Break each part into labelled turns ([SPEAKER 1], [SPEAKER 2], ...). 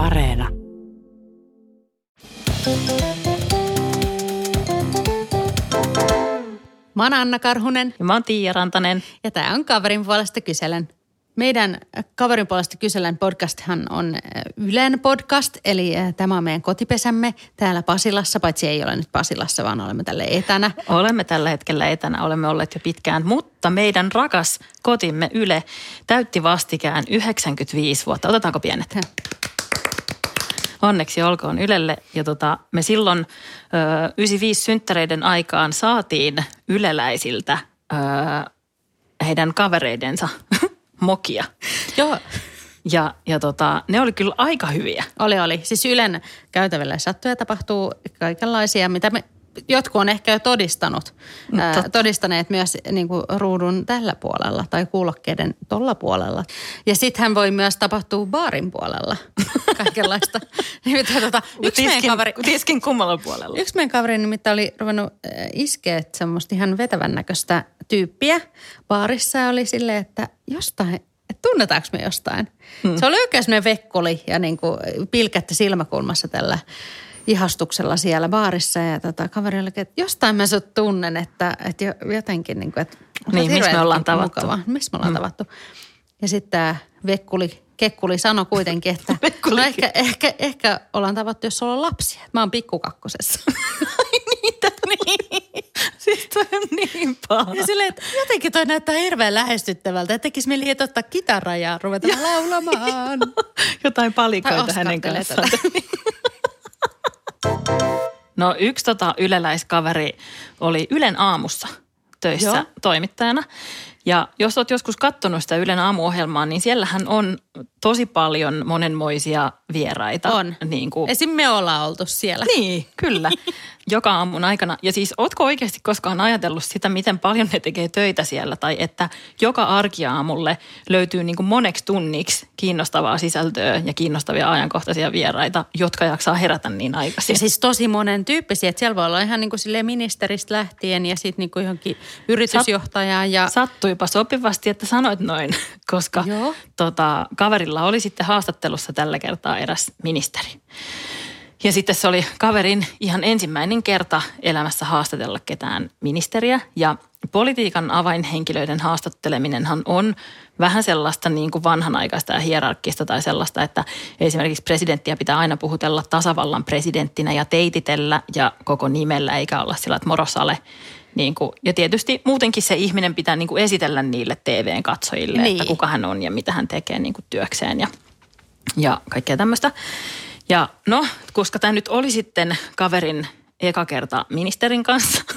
[SPEAKER 1] Areena.
[SPEAKER 2] Mä oon Anna Karhunen
[SPEAKER 3] Ja mä oon Tiia Rantanen.
[SPEAKER 2] ja tämä on Kaverin puolesta kyselen. Meidän Kaverin puolesta kyselen podcasthan on äh, Ylen podcast, eli äh, tämä on meidän kotipesämme täällä Pasilassa, paitsi ei ole nyt Pasilassa, vaan olemme tälle etänä.
[SPEAKER 3] Olemme tällä hetkellä etänä, olemme olleet jo pitkään, mutta meidän rakas kotimme Yle täytti vastikään 95 vuotta. Otetaanko pienet? Onneksi olkoon Ylelle. Ja tota, me silloin ö, 95 synttäreiden aikaan saatiin yleläisiltä ö, heidän kavereidensa mokia.
[SPEAKER 2] Joo,
[SPEAKER 3] Ja, ja tota, ne oli kyllä aika hyviä.
[SPEAKER 2] oli oli. Siis Ylen käytävillä sattuja tapahtuu kaikenlaisia, mitä me jotkut on ehkä jo todistanut, ää,
[SPEAKER 3] Totta.
[SPEAKER 2] todistaneet myös niin kuin ruudun tällä puolella tai kuulokkeiden tolla puolella. Ja sittenhän voi myös tapahtua baarin puolella kaikenlaista. Nimittäin tota, yksi meidän
[SPEAKER 3] tiskin,
[SPEAKER 2] kaveri,
[SPEAKER 3] tiskin kummalla puolella.
[SPEAKER 2] Yksi meidän kaveri nimittäin oli ruvennut iskeä semmoista ihan vetävän näköistä tyyppiä baarissa oli silleen, että jostain, että tunnetaanko me jostain. Hmm. Se oli oikein semmoinen vekkoli ja niin kuin pilkättä silmäkulmassa tällä ihastuksella siellä baarissa ja tota, kaveri oli, että jostain mä sut tunnen, että, että jo- jotenkin niin kuin, että
[SPEAKER 3] Niin, missä me ollaan tavattu.
[SPEAKER 2] mukavaa. Missä me ollaan mm. tavattu. Ja sitten tämä vekkuli, kekkuli sanoi kuitenkin, että no ehkä, ehkä, ehkä ollaan tavattu, jos sulla on lapsia. Mä oon pikkukakkosessa.
[SPEAKER 3] Niitä niin. Siis toi on niin paha.
[SPEAKER 2] Ja silleen, että jotenkin toi näyttää hirveän lähestyttävältä. Että tekisi mieli ottaa kitara ja ruveta laulamaan.
[SPEAKER 3] Jotain
[SPEAKER 2] Tai
[SPEAKER 3] palikoita hänen kanssaan. No yksi tota yleläiskaveri oli Ylen aamussa töissä.
[SPEAKER 2] Joo.
[SPEAKER 3] toimittajana. Ja jos olet joskus katsonut sitä Ylen aamuohjelmaa, niin siellähän on tosi paljon monenmoisia vieraita.
[SPEAKER 2] On.
[SPEAKER 3] Niin kuin,
[SPEAKER 2] Esim. me ollaan oltu siellä.
[SPEAKER 3] Niin, kyllä. Joka aamun aikana. Ja siis ootko oikeasti koskaan ajatellut sitä, miten paljon ne tekee töitä siellä? Tai että joka arkiaamulle löytyy niin kuin moneksi tunniksi kiinnostavaa sisältöä ja kiinnostavia ajankohtaisia vieraita, jotka jaksaa herätä niin aikaisin.
[SPEAKER 2] Ja siis tosi monen tyyppisiä. Että siellä voi olla ihan niin kuin ministeristä lähtien ja sitten niin kuin johonkin yritysjohtajaan. Ja...
[SPEAKER 3] Sattuipa sopivasti, että sanoit noin, koska
[SPEAKER 2] Joo.
[SPEAKER 3] tota, kaverilla oli sitten haastattelussa tällä kertaa eräs ministeri. Ja sitten se oli kaverin ihan ensimmäinen kerta elämässä haastatella ketään ministeriä. Ja politiikan avainhenkilöiden haastatteleminenhan on vähän sellaista niin kuin vanhanaikaista ja hierarkkista tai sellaista, että esimerkiksi presidenttiä pitää aina puhutella tasavallan presidenttinä ja teititellä ja koko nimellä eikä olla sillä, että morosale. Niin kuin, ja tietysti muutenkin se ihminen pitää niin kuin esitellä niille TVn katsojille, niin.
[SPEAKER 2] Niin.
[SPEAKER 3] että kuka hän on ja mitä hän tekee niin kuin työkseen ja, ja kaikkea tämmöistä. Ja no, koska tämä nyt oli sitten kaverin eka kerta ministerin kanssa.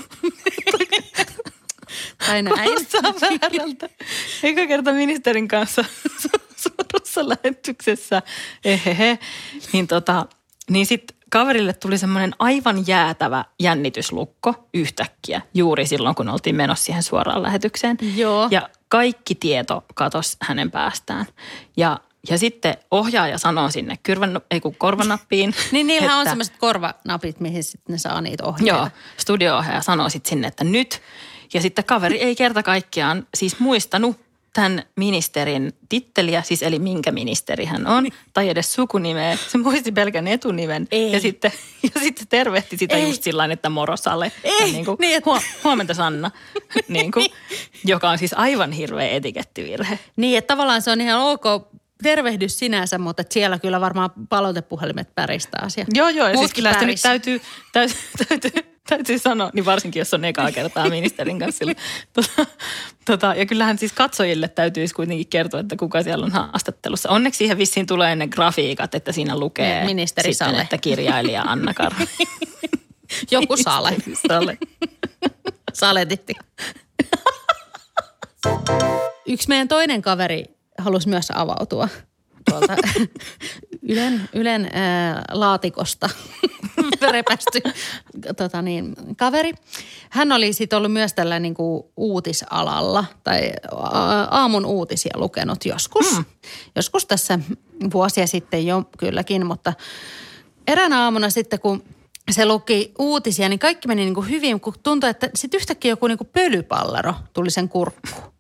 [SPEAKER 2] Tai näin.
[SPEAKER 3] Väärältä. Eka kerta ministerin kanssa suorassa lähetyksessä. Ehehe. Niin, tota, niin sitten kaverille tuli semmoinen aivan jäätävä jännityslukko yhtäkkiä juuri silloin, kun oltiin menossa siihen suoraan lähetykseen.
[SPEAKER 2] Joo.
[SPEAKER 3] Ja kaikki tieto katosi hänen päästään. Ja, ja sitten ohjaaja sanoo sinne kyrvän, ei kun korvanappiin.
[SPEAKER 2] Niin niillähän on
[SPEAKER 3] että-
[SPEAKER 2] semmoiset korvanapit, mihin sitten ne saa niitä ohjeita.
[SPEAKER 3] Joo, studio-ohjaaja sanoo sitten sinne, että nyt. Ja sitten kaveri ei kerta kaikkiaan siis muistanut tämän ministerin titteliä, siis eli minkä ministeri hän on, tai edes sukunimeä. Se muisti pelkän etunimen.
[SPEAKER 2] Ei.
[SPEAKER 3] Ja sitten, ja sitten tervehti sitä
[SPEAKER 2] Ei.
[SPEAKER 3] just sillä että morosale.
[SPEAKER 2] Ei,
[SPEAKER 3] niin kuin,
[SPEAKER 2] niin että-
[SPEAKER 3] huo, huomenta Sanna, niin kuin, joka on siis aivan hirveä etikettivirhe.
[SPEAKER 2] Niin, että tavallaan se on ihan ok tervehdys sinänsä, mutta siellä kyllä varmaan palautepuhelimet päristää asia.
[SPEAKER 3] Joo, joo. Ja siis kyllä sitä nyt täytyy, täytyy, täytyy, täytyy sanoa, niin varsinkin jos on ekaa kertaa ministerin kanssa. Tota, tota, ja kyllähän siis katsojille täytyisi kuitenkin kertoa, että kuka siellä on haastattelussa. Onneksi siihen vissiin tulee ne grafiikat, että siinä lukee
[SPEAKER 2] Ministeri
[SPEAKER 3] sitten,
[SPEAKER 2] Sale.
[SPEAKER 3] että kirjailija Anna Karhu.
[SPEAKER 2] Joku sale.
[SPEAKER 3] Sale.
[SPEAKER 2] Saletitti. Yksi meidän toinen kaveri halusi myös avautua tuolta Ylen, Ylen ää, laatikosta repästy tota niin, kaveri. Hän oli sitten ollut myös tällä niin kuin uutisalalla tai aa- aamun uutisia lukenut joskus. Mm. Joskus tässä vuosia sitten jo kylläkin, mutta eräänä aamuna sitten kun se luki uutisia, niin kaikki meni niin kuin hyvin, kun tuntui, että sitten yhtäkkiä joku niin kuin pölypallero tuli sen kurkkuun.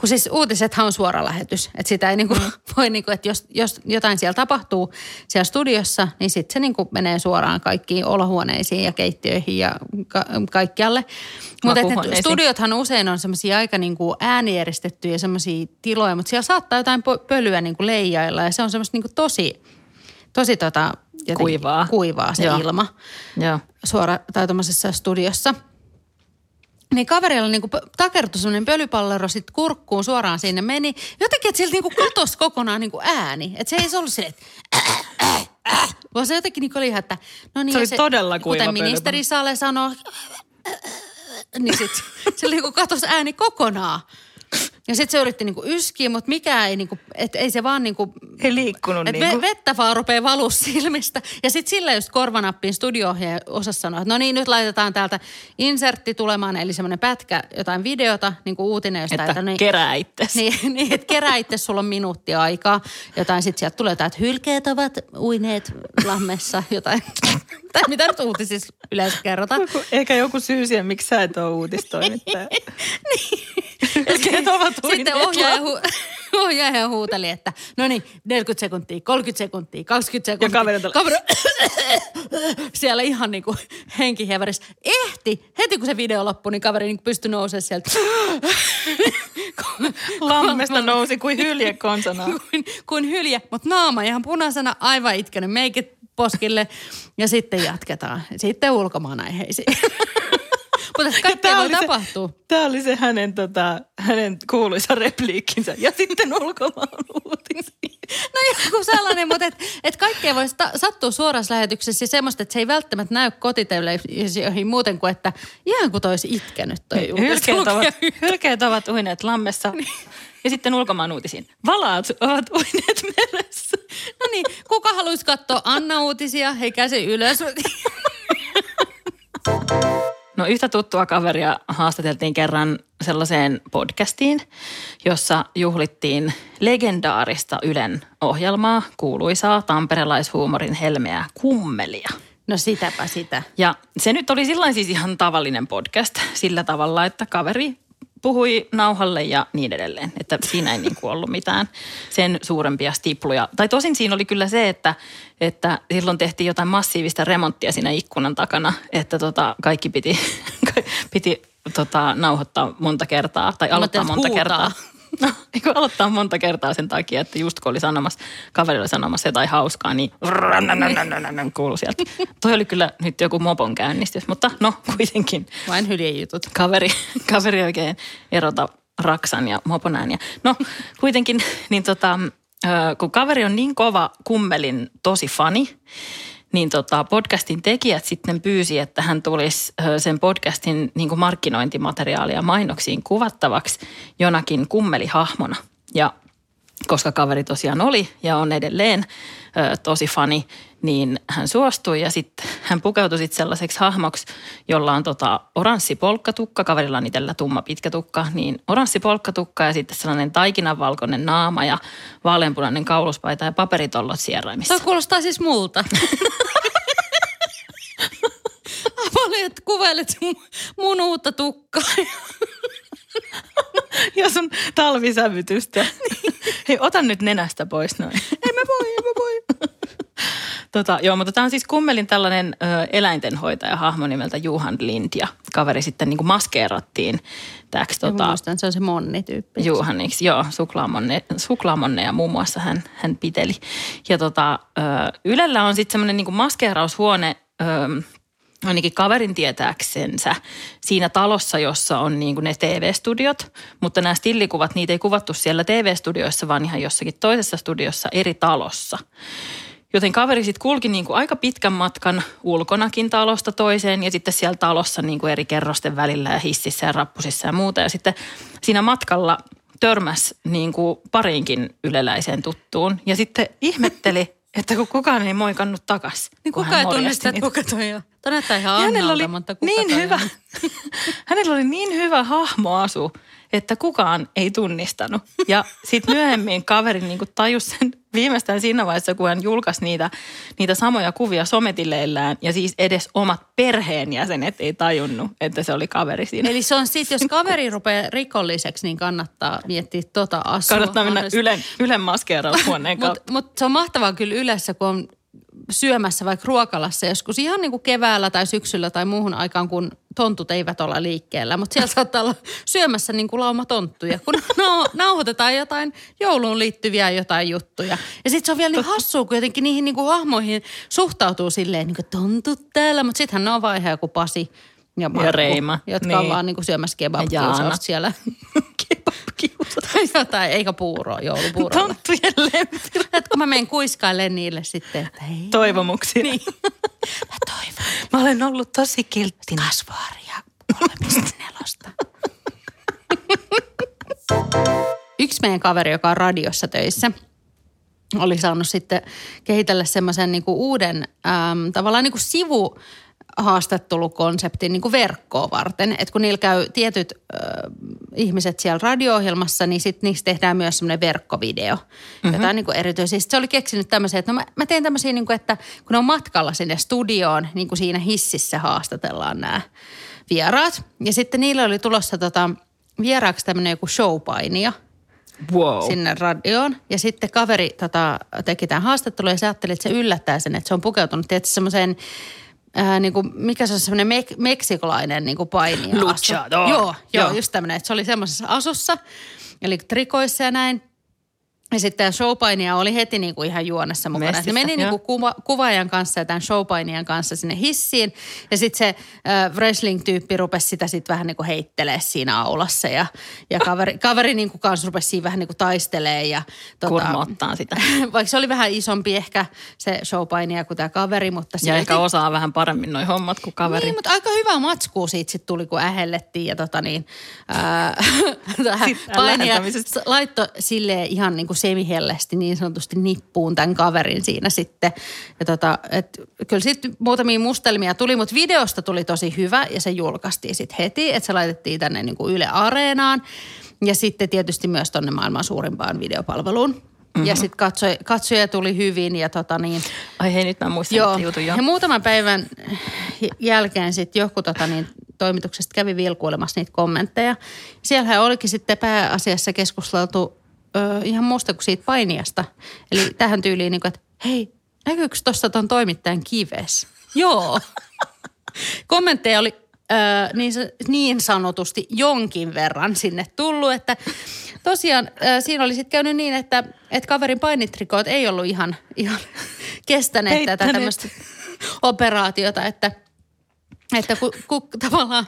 [SPEAKER 2] Kun siis uutisethan on suora lähetys. Että sitä ei niinku mm. voi, niinku, että jos, jos jotain siellä tapahtuu siellä studiossa, niin sitten se niinku menee suoraan kaikkiin olohuoneisiin ja keittiöihin ja ka- kaikkialle. Mutta studiothan usein on semmoisia aika niinku äänieristettyjä semmoisia tiloja, mutta siellä saattaa jotain pölyä niinku leijailla ja se on semmoista niinku tosi, tosi tota,
[SPEAKER 3] kuivaa.
[SPEAKER 2] kuivaa se
[SPEAKER 3] Joo.
[SPEAKER 2] ilma
[SPEAKER 3] Joo.
[SPEAKER 2] suora tai studiossa. Niin kaverilla niinku takertui semmoinen pölypallero sit kurkkuun suoraan sinne meni. Jotenkin, että siltä niinku katosi kokonaan niinku ääni. Että se ei se ollut silleen, että äh, äh, äh, vaan se jotenkin niinku oli ihan, että no niin.
[SPEAKER 3] Se oli
[SPEAKER 2] se,
[SPEAKER 3] todella kuiva
[SPEAKER 2] Kuten ministeri Sale sanoi, niin sit se niinku katosi ääni kokonaan. Ja sitten se yritti niinku yskiä, mutta mikä ei niinku, et ei se vaan niinku...
[SPEAKER 3] Ei liikkunut
[SPEAKER 2] et
[SPEAKER 3] niinku.
[SPEAKER 2] vettä vaan rupeaa valua silmistä. Ja sitten sillä just korvanappiin studio osasi sanoa, että no niin, nyt laitetaan täältä insertti tulemaan, eli semmoinen pätkä, jotain videota, niin kuin uutinen jostain.
[SPEAKER 3] Että
[SPEAKER 2] niin,
[SPEAKER 3] kerää itsesi.
[SPEAKER 2] Niin, niin että kerää itse, sulla on minuutti aikaa. Jotain sitten sieltä tulee jotain, että hylkeet ovat uineet lammessa, jotain. tai mitä nyt uutisissa yleensä kerrotaan.
[SPEAKER 3] Eikä joku syy siihen, miksi sä et ole uutistoimittaja.
[SPEAKER 2] niin.
[SPEAKER 3] Ovat
[SPEAKER 2] Sitten ohjaaja, hu- ohjaaja huuteli, että no niin, 40 sekuntia, 30 sekuntia, 20 sekuntia.
[SPEAKER 3] kaveri tällä-
[SPEAKER 2] kaveri siellä ihan niin kuin henkihievärissä. Ehti, heti kun se video loppui, niin kaveri niin pystyi nousemaan sieltä.
[SPEAKER 3] Lammesta nousi kuin hylje konsana.
[SPEAKER 2] kuin, kuin hylje, mutta naama ihan punaisena, aivan itkenyt, meikit poskille ja sitten jatketaan. Sitten ulkomaan aiheisiin. Mutta kaikkea voi tapahtua.
[SPEAKER 3] Tämä oli se hänen, tota, hänen kuuluisa repliikkinsä. Ja sitten ulkomaan uutisiin.
[SPEAKER 2] No joku sellainen, mutta et, et kaikkea voi sta- sattua suorassa lähetyksessä ja semmoista, että se ei välttämättä näy kotitelevisioihin muuten kuin, että ihan kuin toisi itkenyt toi
[SPEAKER 3] Hylkeet ovat, hylkeet ovat uineet lammessa. Ja sitten ulkomaan uutisiin. Valaat ovat uineet meressä.
[SPEAKER 2] No niin, kuka haluaisi katsoa Anna-uutisia? Hei käsi ylös.
[SPEAKER 3] No yhtä tuttua kaveria haastateltiin kerran sellaiseen podcastiin, jossa juhlittiin legendaarista Ylen ohjelmaa, kuuluisaa tamperelaishuumorin helmeää kummelia.
[SPEAKER 2] No sitäpä sitä.
[SPEAKER 3] Ja se nyt oli silloin siis ihan tavallinen podcast sillä tavalla, että kaveri puhui nauhalle ja niin edelleen. Että siinä ei niin kuin ollut mitään sen suurempia stipluja. Tai tosin siinä oli kyllä se, että, että silloin tehtiin jotain massiivista remonttia siinä ikkunan takana, että tota, kaikki piti, piti tota, nauhoittaa monta kertaa tai aloittaa monta
[SPEAKER 2] huutaa.
[SPEAKER 3] kertaa. No, eikö aloittaa monta kertaa sen takia, että just kun oli sanomassa, kaveri oli sanomassa jotain hauskaa, niin kuului sieltä. Toi oli kyllä nyt joku mopon käynnistys, mutta no kuitenkin
[SPEAKER 2] Vain hyljejutut.
[SPEAKER 3] kaveri, kaveri oikein erota raksan ja mopon ääniä. No kuitenkin, niin tota, kun kaveri on niin kova kummelin tosi fani, niin tota, podcastin tekijät sitten pyysi, että hän tulisi sen podcastin niin kuin markkinointimateriaalia mainoksiin kuvattavaksi jonakin kummelihahmona. Ja koska kaveri tosiaan oli ja on edelleen ö, tosi fani, niin hän suostui ja sitten hän pukeutui sitten sellaiseksi hahmoksi, jolla on tota oranssi polkkatukka, kaverilla on itsellä tumma pitkä tukka, niin oranssi polkkatukka ja sitten sellainen taikinanvalkoinen naama ja vaaleanpunainen kauluspaita ja paperitollot sieraimissa.
[SPEAKER 2] Toi kuulostaa siis multa. Paljon, että kuvailet mun uutta tukkaa.
[SPEAKER 3] Ja sun talvisävytystä. Hei, ota nyt nenästä pois noin.
[SPEAKER 2] Ei mä voi, ei mä voi.
[SPEAKER 3] Tota, joo, mutta tämä on siis kummelin tällainen ö, eläintenhoitaja hahmo nimeltä Juhan Lind ja kaveri sitten niin kuin maskeerattiin täksi
[SPEAKER 2] Tota, muistan, se on se Monni-tyyppi.
[SPEAKER 3] Juhaniksi. Joo, suklaamonne, suklaamonne ja muun muassa hän, hän piteli. Ja tota, ö, Ylellä on sitten semmoinen niin maskeeraushuone, ö, ainakin kaverin tietääksensä, siinä talossa, jossa on niin kuin ne TV-studiot, mutta nämä stillikuvat, niitä ei kuvattu siellä TV-studioissa, vaan ihan jossakin toisessa studiossa eri talossa. Joten kaveri sitten kulki niin kuin aika pitkän matkan ulkonakin talosta toiseen ja sitten siellä talossa niin kuin eri kerrosten välillä ja hississä ja rappusissa ja muuta. Ja sitten siinä matkalla törmäs niin kuin pariinkin yleläiseen tuttuun ja sitten ihmetteli, että kun kukaan ei moikannut takas.
[SPEAKER 2] Niin kuka ei tunnista, että kuka toi on. Toi näyttää ihan Annalta,
[SPEAKER 3] oli
[SPEAKER 2] mutta kuka
[SPEAKER 3] niin hyvä,
[SPEAKER 2] on?
[SPEAKER 3] hänellä oli niin hyvä hahmoasu, että kukaan ei tunnistanut. Ja sitten myöhemmin kaveri niin tajusi sen viimeistään siinä vaiheessa, kun hän julkaisi niitä, niitä samoja kuvia sometileillään ja siis edes omat perheenjäsenet ei tajunnut, että se oli kaveri siinä.
[SPEAKER 2] Eli se on sitten, jos kaveri rupeaa rikolliseksi, niin kannattaa miettiä tota asua.
[SPEAKER 3] Kannattaa mennä Ylen, Ylen maskeeraushuoneen kautta.
[SPEAKER 2] Mutta mut se on mahtavaa kyllä Ylessä, kun on syömässä vaikka ruokalassa joskus ihan niin kuin keväällä tai syksyllä tai muuhun aikaan, kun tontut eivät olla liikkeellä. Mutta siellä saattaa olla syömässä niin kuin lauma tonttuja, kun nauhoitetaan jotain jouluun liittyviä jotain juttuja. Ja sitten se on vielä niin hassua, kun jotenkin niihin niin kuin hahmoihin suhtautuu silleen niin kuin tontut täällä. Mutta sittenhän ne on vaihe joku Pasi ja, Markku,
[SPEAKER 3] ja Reima.
[SPEAKER 2] Jotka niin. on vaan niin kuin syömässä kebab siellä. tai jotain, eikä puuroa, joulupuuroa.
[SPEAKER 3] Tonttujen lempirä.
[SPEAKER 2] Että kun mä menen kuiskailemaan niille sitten, että hei.
[SPEAKER 3] Toivomuksia.
[SPEAKER 2] Niin. Mä toivon.
[SPEAKER 3] Mä olen ollut tosi kiltti.
[SPEAKER 2] Kasvaaria 3.4. Yksi meidän kaveri, joka on radiossa töissä, oli saanut sitten kehitellä semmoisen niinku uuden äm, tavallaan niinku sivu haastattelukonseptin niin kuin verkkoa varten. Että kun niillä käy tietyt ö, ihmiset siellä radio-ohjelmassa, niin sitten niistä tehdään myös semmoinen verkkovideo. Mm-hmm. Jotain niin kuin erityisesti. Se oli keksinyt tämmöisiä, että no mä, mä teen tämmöisiä, niin kuin, että kun ne on matkalla sinne studioon, niin kuin siinä hississä haastatellaan nämä vieraat. Ja sitten niillä oli tulossa tota, vieraaksi tämmöinen joku showpainia –
[SPEAKER 3] wow.
[SPEAKER 2] sinne radioon. Ja sitten kaveri tota, teki tämän haastattelun ja se ajatteli, että se yllättää sen, että se on pukeutunut tietysti semmoiseen äh, niin kuin, mikä se on semmoinen mek- meksikolainen niin kuin painija.
[SPEAKER 3] Luchador.
[SPEAKER 2] Joo, joo, joo, just tämmöinen, että se oli semmoisessa asussa, eli trikoissa ja näin. Ja sitten tämä showpainia oli heti niin kuin ihan juonessa mukana. Messissä, ne meni niin kuin kuva, kuvaajan kanssa ja tämän showpainijan kanssa sinne hissiin. Ja sitten se äh, wrestling-tyyppi rupesi sitä sitten vähän niin kuin heittelee siinä aulassa. Ja, ja kaveri, kaveri niin kuin kanssa rupesi siinä vähän niin kuin taistelee. Ja,
[SPEAKER 3] tota, sitä.
[SPEAKER 2] Vaikka se oli vähän isompi ehkä se showpainia kuin tämä kaveri. Mutta
[SPEAKER 3] ja ehkä osaa vähän paremmin noin hommat kuin kaveri.
[SPEAKER 2] Niin, mutta aika hyvä matskuu siitä sitten tuli, kun ähellettiin. Ja tota niin, äh, painia laittoi silleen ihan niin kuin semihellästi niin sanotusti nippuun tämän kaverin siinä sitten. Ja tota, et, kyllä sitten muutamia mustelmia tuli, mutta videosta tuli tosi hyvä ja se julkaistiin sitten heti, että se laitettiin tänne niin kuin Yle Areenaan. Ja sitten tietysti myös tuonne maailman suurimpaan videopalveluun. Mm-hmm. Ja sitten katsoja, katsoja tuli hyvin ja tota niin.
[SPEAKER 3] Ai hei, nyt mä muistan joo. jutun jo.
[SPEAKER 2] Ja muutaman päivän jälkeen sitten joku tota niin, toimituksesta kävi vilkuilemassa niitä kommentteja. Siellähän olikin sitten pääasiassa keskusteltu ö, ihan muusta kuin siitä painiasta. Eli tähän tyyliin, niin kuin, että hei, näkyykö tuossa tuon toimittajan kives? Joo. Kommentteja oli ö, niin, niin sanotusti jonkin verran sinne tullut, että tosiaan ö, siinä oli sitten käynyt niin, että, että kaverin painitrikoot ei ollut ihan, ihan kestäneet Heittäneet. tätä tämmöistä operaatiota, että – että ku, ku, tavallaan,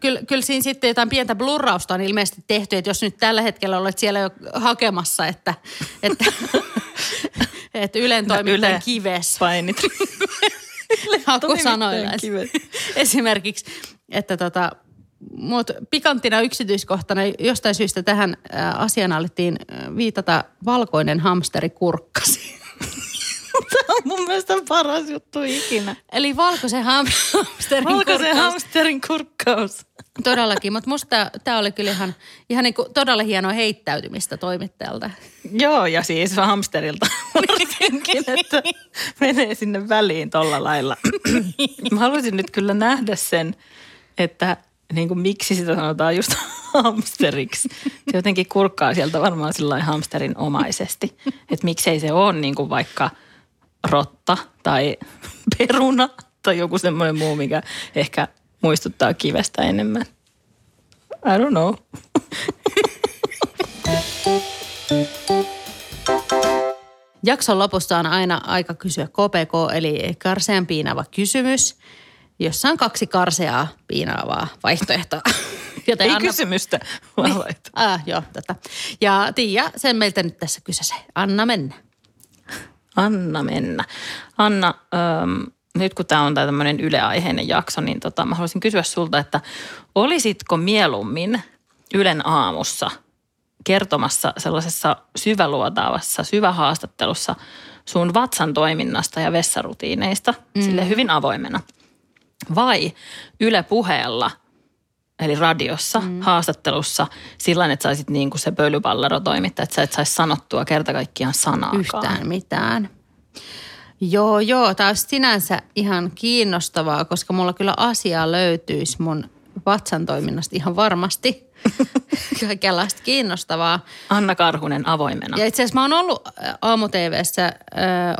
[SPEAKER 2] kyllä, kyllä siinä sitten jotain pientä blurrausta on ilmeisesti tehty, että jos nyt tällä hetkellä olet siellä jo hakemassa, että, että, että Ylen toimittajan yle kives.
[SPEAKER 3] Painit.
[SPEAKER 2] Hakusanoilla. Esimerkiksi, että tota, mutta pikanttina yksityiskohtana jostain syystä tähän asiaan alettiin viitata valkoinen hamsteri kurkkasi.
[SPEAKER 3] On mun mielestä paras juttu ikinä.
[SPEAKER 2] Eli valkoisen hamsterin
[SPEAKER 3] Valkoisen kurkkaus. hamsterin kurkkaus.
[SPEAKER 2] Todellakin, mutta musta tämä oli kyllä ihan, ihan niin kuin todella hienoa heittäytymistä toimittajalta.
[SPEAKER 3] Joo, ja siis hamsterilta varsinkin, että menee sinne väliin tolla lailla. Mä haluaisin nyt kyllä nähdä sen, että niin kuin miksi sitä sanotaan just hamsteriksi. Se jotenkin kurkkaa sieltä varmaan sillä hamsterin omaisesti. Että miksei se ole niin kuin vaikka – rotta tai peruna tai joku semmoinen muu, mikä ehkä muistuttaa kivestä enemmän. I don't know.
[SPEAKER 2] Jakson lopussa on aina aika kysyä KPK, eli karsean piinaava kysymys, jossa on kaksi karseaa piinaavaa vaihtoehtoa.
[SPEAKER 3] Joten Ei anna... kysymystä, vaan niin.
[SPEAKER 2] ah, joo, tätä. Ja Tiia, sen meiltä nyt tässä kysyä Anna mennä.
[SPEAKER 3] Anna mennä. Anna, ähm, nyt kun tämä on tämmöinen yleaiheinen jakso, niin tota, mä haluaisin kysyä sulta, että olisitko mieluummin Ylen aamussa kertomassa sellaisessa syväluotaavassa, syvähaastattelussa sun vatsan toiminnasta ja vessarutiineista, mm. sille hyvin avoimena. Vai Yle puheella eli radiossa, mm. haastattelussa sillä että saisit niin kuin se pölypallero toimittaa, että sä et saisi sanottua kerta kaikkiaan sanaakaan.
[SPEAKER 2] Yhtään mitään. Joo, joo. Tämä olisi sinänsä ihan kiinnostavaa, koska mulla kyllä asiaa löytyisi mun vatsan toiminnasta ihan varmasti. Kaikenlaista kiinnostavaa.
[SPEAKER 3] Anna Karhunen avoimena.
[SPEAKER 2] Ja itse asiassa mä oon ollut aamu TVssä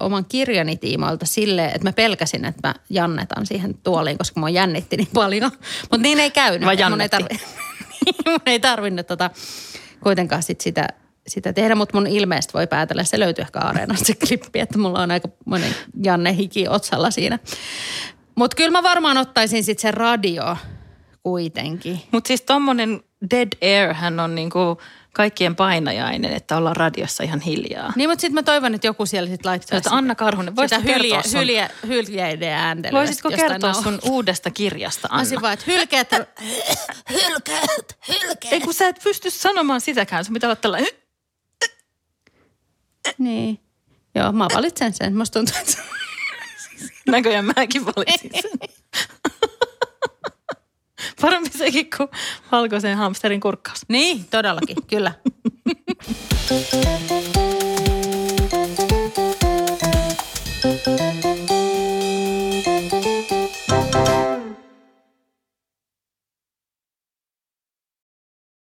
[SPEAKER 2] oman kirjani tiimoilta silleen, että mä pelkäsin, että mä jannetan siihen tuoliin, koska mä jännitti niin paljon. Mutta niin ei käynyt.
[SPEAKER 3] Vai mun ei,
[SPEAKER 2] tarvi, mun ei tarvinnut tota, kuitenkaan sit sitä sitä tehdä, mutta mun ilmeisesti voi päätellä, se löytyy ehkä areenasta se klippi, että mulla on aika monen Janne hiki otsalla siinä. Mutta kyllä mä varmaan ottaisin sitten sen radio kuitenkin.
[SPEAKER 3] Mutta siis tommonen dead air hän on niinku kaikkien painajainen, että ollaan radiossa ihan hiljaa.
[SPEAKER 2] Niin, mutta sitten mä toivon, että joku siellä sitten laittaa
[SPEAKER 3] sitä. Anna Karhunen, voisitko hylje,
[SPEAKER 2] sun... hylje, hyljeiden ääntelyä.
[SPEAKER 3] Voisitko kertoa nau... sun uudesta kirjasta, Anna?
[SPEAKER 2] Mä vaan, että hylkeet, hylkeet, hylkeet.
[SPEAKER 3] Ei kun sä et pysty sanomaan sitäkään, sun pitää olla tällainen.
[SPEAKER 2] Niin. Joo, mä valitsen sen. Musta tuntuu, että...
[SPEAKER 3] Näköjään mäkin valitsin sen. Parempi sekin kuin valkoisen hamsterin kurkkaus.
[SPEAKER 2] Niin, todellakin, kyllä.